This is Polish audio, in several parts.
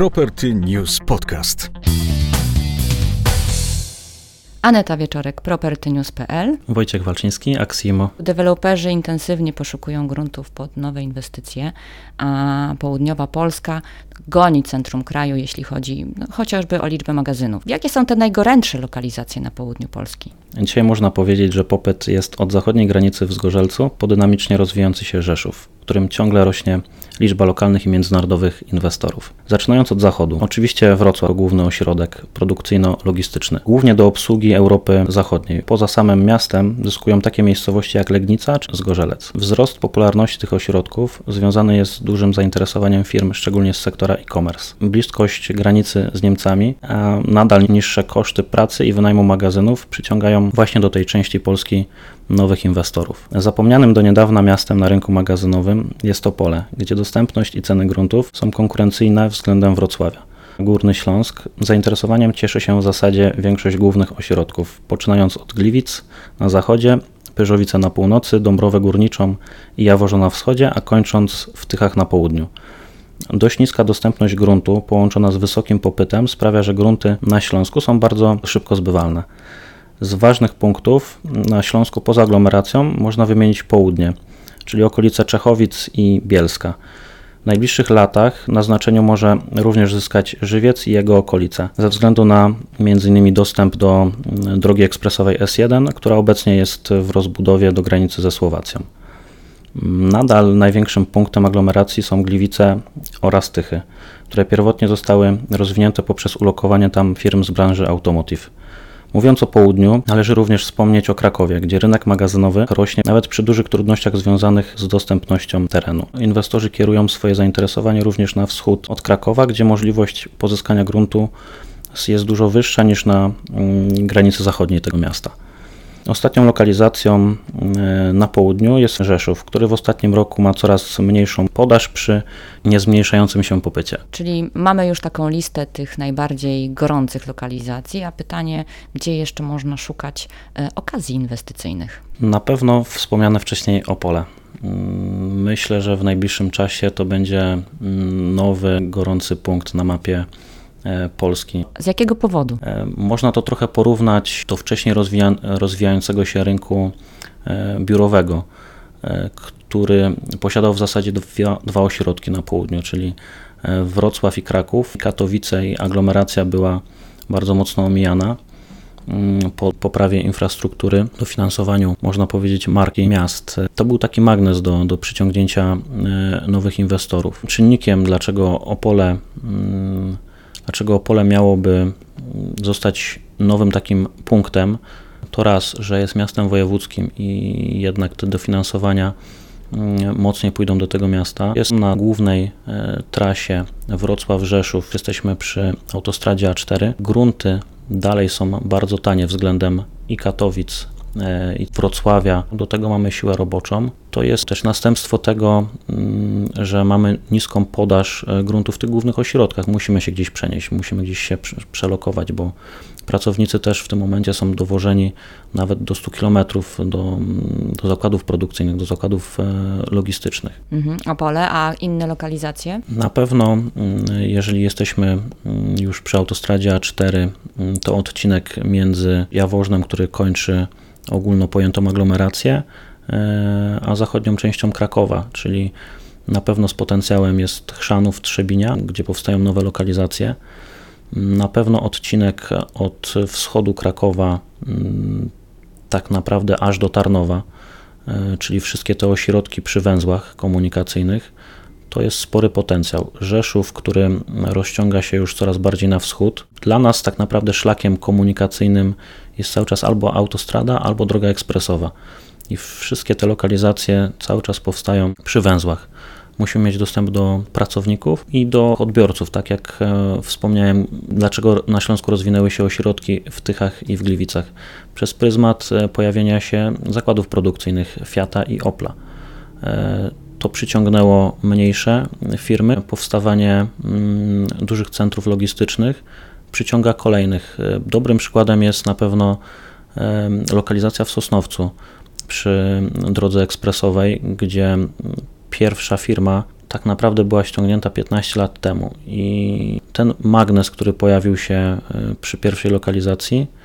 Property News Podcast. Aneta Wieczorek, propertynews.pl. Wojciech Walczyński, Aximo. Deweloperzy intensywnie poszukują gruntów pod nowe inwestycje, a południowa Polska goni centrum kraju, jeśli chodzi no, chociażby o liczbę magazynów. Jakie są te najgorętsze lokalizacje na południu Polski? Dzisiaj można powiedzieć, że popyt jest od zachodniej granicy w Zgorzelcu po dynamicznie rozwijający się Rzeszów, w którym ciągle rośnie liczba lokalnych i międzynarodowych inwestorów. Zaczynając od zachodu, oczywiście Wrocław główny ośrodek produkcyjno-logistyczny, głównie do obsługi Europy Zachodniej. Poza samym miastem zyskują takie miejscowości jak Legnica czy Zgorzelec. Wzrost popularności tych ośrodków związany jest z dużym zainteresowaniem firm, szczególnie z sektora e-commerce. Bliskość granicy z Niemcami, a nadal niższe koszty pracy i wynajmu magazynów przyciągają właśnie do tej części Polski nowych inwestorów. Zapomnianym do niedawna miastem na rynku magazynowym jest Opole, gdzie dostępność i ceny gruntów są konkurencyjne względem Wrocławia. Górny Śląsk zainteresowaniem cieszy się w zasadzie większość głównych ośrodków, poczynając od Gliwic na zachodzie, Pyżowice na północy, Dąbrowę Górniczą i Jaworze na wschodzie, a kończąc w Tychach na południu. Dość niska dostępność gruntu połączona z wysokim popytem sprawia, że grunty na Śląsku są bardzo szybko zbywalne. Z ważnych punktów na Śląsku poza aglomeracją można wymienić południe, czyli okolice Czechowic i Bielska. W najbliższych latach na znaczeniu może również zyskać Żywiec i jego okolice, ze względu na m.in. dostęp do drogi ekspresowej S1, która obecnie jest w rozbudowie do granicy ze Słowacją. Nadal największym punktem aglomeracji są Gliwice oraz Tychy, które pierwotnie zostały rozwinięte poprzez ulokowanie tam firm z branży automotive. Mówiąc o południu, należy również wspomnieć o Krakowie, gdzie rynek magazynowy rośnie nawet przy dużych trudnościach związanych z dostępnością terenu. Inwestorzy kierują swoje zainteresowanie również na wschód od Krakowa, gdzie możliwość pozyskania gruntu jest dużo wyższa niż na mm, granicy zachodniej tego miasta. Ostatnią lokalizacją e, na południu jest Rzeszów, który w ostatnim roku ma coraz mniejszą podaż przy niezmniejszającym się popycie. Czyli mamy już taką listę tych najbardziej gorących lokalizacji, a pytanie, gdzie jeszcze można szukać e, okazji inwestycyjnych? Na pewno wspomniane wcześniej Opole. Myślę, że w najbliższym czasie to będzie mm, nowy, gorący punkt na mapie Polski. Z jakiego powodu? E, można to trochę porównać do wcześniej rozwija rozwijającego się rynku e, biurowego, który posiadał w zasadzie dwa, dwa ośrodki na południu, czyli Wrocław i Kraków. Katowice i aglomeracja była bardzo mocno omijana mm, po poprawie infrastruktury, dofinansowaniu, można powiedzieć, marki miast. To był taki magnes do, do przyciągnięcia nowych inwestorów. Czynnikiem, dlaczego Opole mm, Dlaczego Opole miałoby zostać nowym takim punktem? To raz, że jest miastem wojewódzkim i jednak te dofinansowania mm, mocniej pójdą do tego miasta. Jest na głównej e, trasie Wrocław-Rzeszów, jesteśmy przy autostradzie A4. Grunty dalej są bardzo tanie względem i Katowic, i Wrocławia, do tego mamy siłę roboczą. To jest też następstwo tego, mm, że mamy niską podaż e, gruntów w tych głównych ośrodkach. Musimy się gdzieś przenieść, musimy gdzieś się przelokować, bo pracownicy też w tym momencie są dowożeni nawet do 100 km do, do zakładów produkcyjnych, do zakładów e, logistycznych. Mhm. Opole, a inne lokalizacje? Na pewno, mm, jeżeli jesteśmy mm, już przy autostradzie A4, to odcinek między Jaworznem, który kończy ogólno pojętą aglomerację, e, a zachodnią częścią Krakowa, czyli na pewno z potencjałem jest Chrzanów, Trzebinia, gdzie powstają nowe lokalizacje. Na pewno odcinek od wschodu Krakowa, mm, tak naprawdę aż do Tarnowa, e, czyli wszystkie te ośrodki przy węzłach komunikacyjnych, to jest spory potencjał. Rzeszów, który rozciąga się już coraz bardziej na wschód, dla nas tak naprawdę szlakiem komunikacyjnym jest cały czas albo autostrada, albo droga ekspresowa. I wszystkie te lokalizacje cały czas powstają przy węzłach. Musimy mieć dostęp do pracowników i do odbiorców, tak jak e, wspomniałem, dlaczego na Śląsku rozwinęły się ośrodki w Tychach i w Gliwicach. Przez pryzmat e, pojawienia się zakładów produkcyjnych Fiata i Opla. E, to przyciągnęło mniejsze firmy, powstawanie mm, dużych centrów logistycznych przyciąga kolejnych. Dobrym przykładem jest na pewno lokalizacja w Sosnowcu przy drodze ekspresowej, gdzie pierwsza firma tak naprawdę była ściągnięta 15 lat temu. I ten magnes, który pojawił się e, przy pierwszej lokalizacji, e,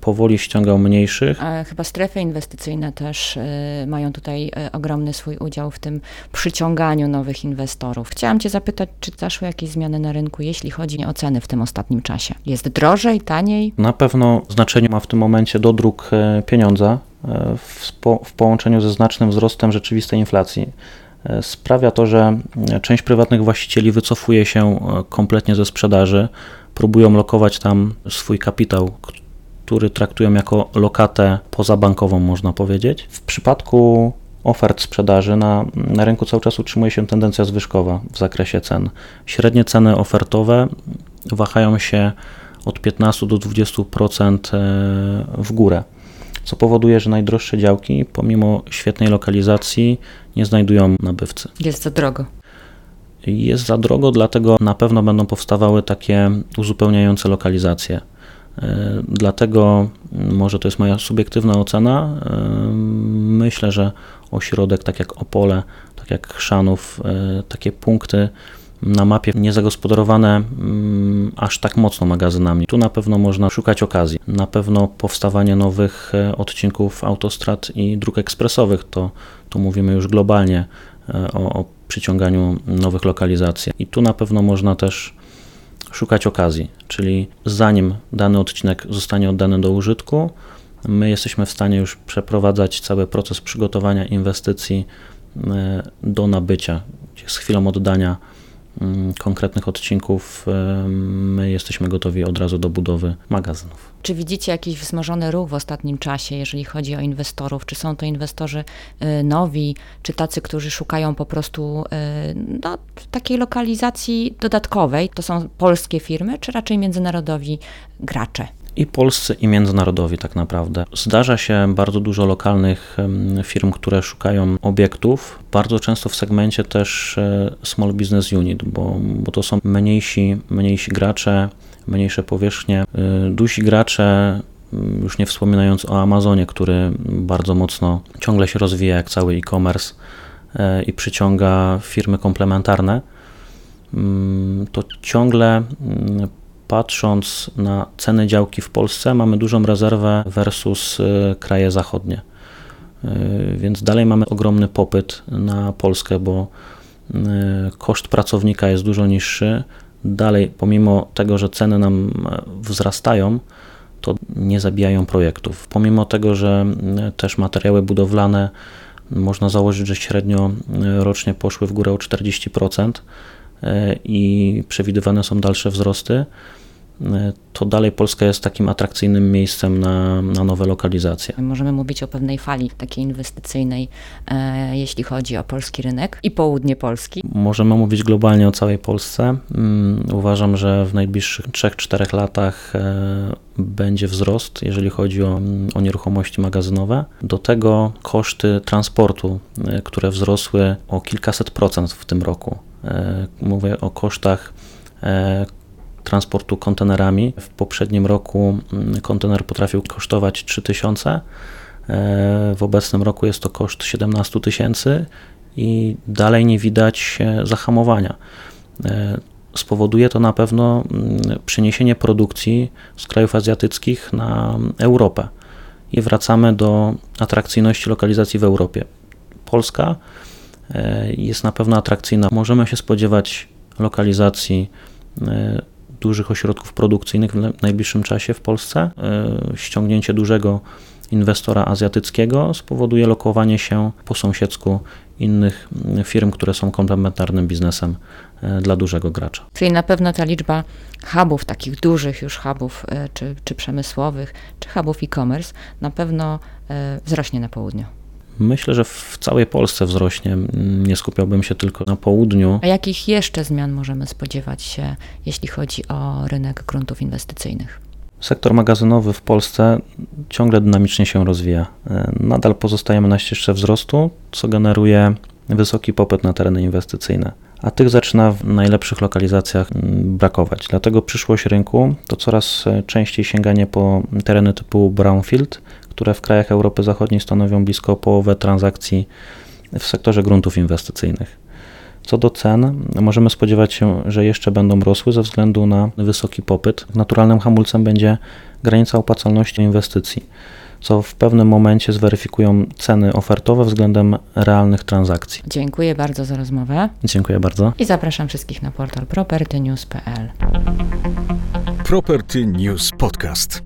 powoli ściągał mniejszych. A chyba strefy inwestycyjne też y, mają tutaj y, ogromny swój udział w tym przyciąganiu nowych inwestorów. Chciałam Cię zapytać, czy zaszły jakieś zmiany na rynku, jeśli chodzi o ceny w tym ostatnim czasie? Jest drożej, taniej? Na pewno znaczenie ma w tym momencie dodruk e, pieniądza w, w połączeniu ze znacznym wzrostem rzeczywistej inflacji sprawia to, że część prywatnych właścicieli wycofuje się e, kompletnie ze sprzedaży, próbują lokować tam swój kapitał, który traktują jako lokatę pozabankową, można powiedzieć. W przypadku ofert sprzedaży na, na rynku cały czas utrzymuje się tendencja zwyżkowa w zakresie cen. Średnie ceny ofertowe wahają się od 15 do 20% e, w górę co powoduje, że najdroższe działki, pomimo świetnej lokalizacji, nie znajdują nabywcy. Jest za drogo. Jest za drogo, dlatego na pewno będą powstawały takie uzupełniające lokalizacje. E, dlatego, może to jest moja subiektywna ocena, e, myślę, że ośrodek tak jak Opole, tak jak Chrzanów, e, takie punkty na mapie niezagospodarowane mm, aż tak mocno magazynami. Tu na pewno można szukać okazji. Na pewno powstawanie nowych odcinków autostrad i dróg ekspresowych, to tu mówimy już globalnie o, o przyciąganiu nowych lokalizacji. I tu na pewno można też szukać okazji, czyli zanim dany odcinek zostanie oddany do użytku, my jesteśmy w stanie już przeprowadzać cały proces przygotowania inwestycji e, do nabycia, z chwilą oddania konkretnych odcinków my jesteśmy gotowi od razu do budowy magazynów. Czy widzicie jakiś wzmożony ruch w ostatnim czasie, jeżeli chodzi o inwestorów? Czy są to inwestorzy y, nowi, czy tacy, którzy szukają po prostu y, no, takiej lokalizacji dodatkowej? To są polskie firmy, czy raczej międzynarodowi gracze? I polscy, i międzynarodowi tak naprawdę. Zdarza się bardzo dużo lokalnych firm, które szukają obiektów, bardzo często w segmencie też e, Small Business Unit, bo, bo to są mniejsi, mniejsi gracze, mniejsze powierzchnie. E, dusi gracze już nie wspominając o Amazonie, który bardzo mocno ciągle się rozwija jak cały e-commerce e, i przyciąga firmy komplementarne, mm, to ciągle mm, patrząc na ceny działki w Polsce, mamy dużą rezerwę versus y, kraje zachodnie. Y, więc dalej mamy ogromny popyt na Polskę, bo y, koszt pracownika jest dużo niższy. Dalej, pomimo tego, że ceny nam wzrastają, to nie zabijają projektów. Pomimo tego, że też materiały budowlane można założyć, że średnio rocznie poszły w górę o 40% i przewidywane są dalsze wzrosty to dalej Polska jest takim atrakcyjnym miejscem na, na nowe lokalizacje. Możemy mówić o pewnej fali takiej inwestycyjnej, e, jeśli chodzi o polski rynek i południe Polski. Możemy mówić globalnie o całej Polsce. Mm, uważam, że w najbliższych 3-4 latach e, będzie wzrost, jeżeli chodzi o, o nieruchomości magazynowe. Do tego koszty transportu, e, które wzrosły o kilkaset procent w tym roku. E, mówię o kosztach e, transportu kontenerami. W poprzednim roku mm, kontener potrafił kosztować 3000, e, w obecnym roku jest to koszt 17 tysięcy i dalej nie widać zahamowania. E, spowoduje to na pewno mm, przeniesienie produkcji z krajów azjatyckich na Europę i wracamy do atrakcyjności lokalizacji w Europie. Polska e, jest na pewno atrakcyjna. Możemy się spodziewać lokalizacji dużych ośrodków produkcyjnych w najbliższym czasie w Polsce. E, ściągnięcie dużego inwestora azjatyckiego spowoduje lokowanie się po sąsiedzku innych firm, które są komplementarnym biznesem e, dla dużego gracza. Czyli na pewno ta liczba hubów, takich dużych już hubów, e, czy, czy przemysłowych, czy hubów e-commerce, na pewno wzrośnie na południu. Myślę, że w całej Polsce wzrośnie. Nie skupiałbym się tylko na południu. A jakich jeszcze zmian możemy spodziewać się, jeśli chodzi o rynek gruntów inwestycyjnych? Sektor magazynowy w Polsce ciągle dynamicznie się rozwija. Nadal pozostajemy na ścieżce wzrostu, co generuje wysoki popyt na tereny inwestycyjne, a tych zaczyna w najlepszych lokalizacjach brakować. Dlatego przyszłość rynku to coraz częściej sięganie po tereny typu brownfield, które w krajach Europy Zachodniej stanowią blisko połowę transakcji w sektorze gruntów inwestycyjnych. Co do cen, możemy spodziewać się, że jeszcze będą rosły ze względu na wysoki popyt. Naturalnym hamulcem będzie granica opłacalności inwestycji, co w pewnym momencie zweryfikują ceny ofertowe względem realnych transakcji. Dziękuję bardzo za rozmowę Dziękuję bardzo. i zapraszam wszystkich na portal propertynews.pl. Property News Podcast.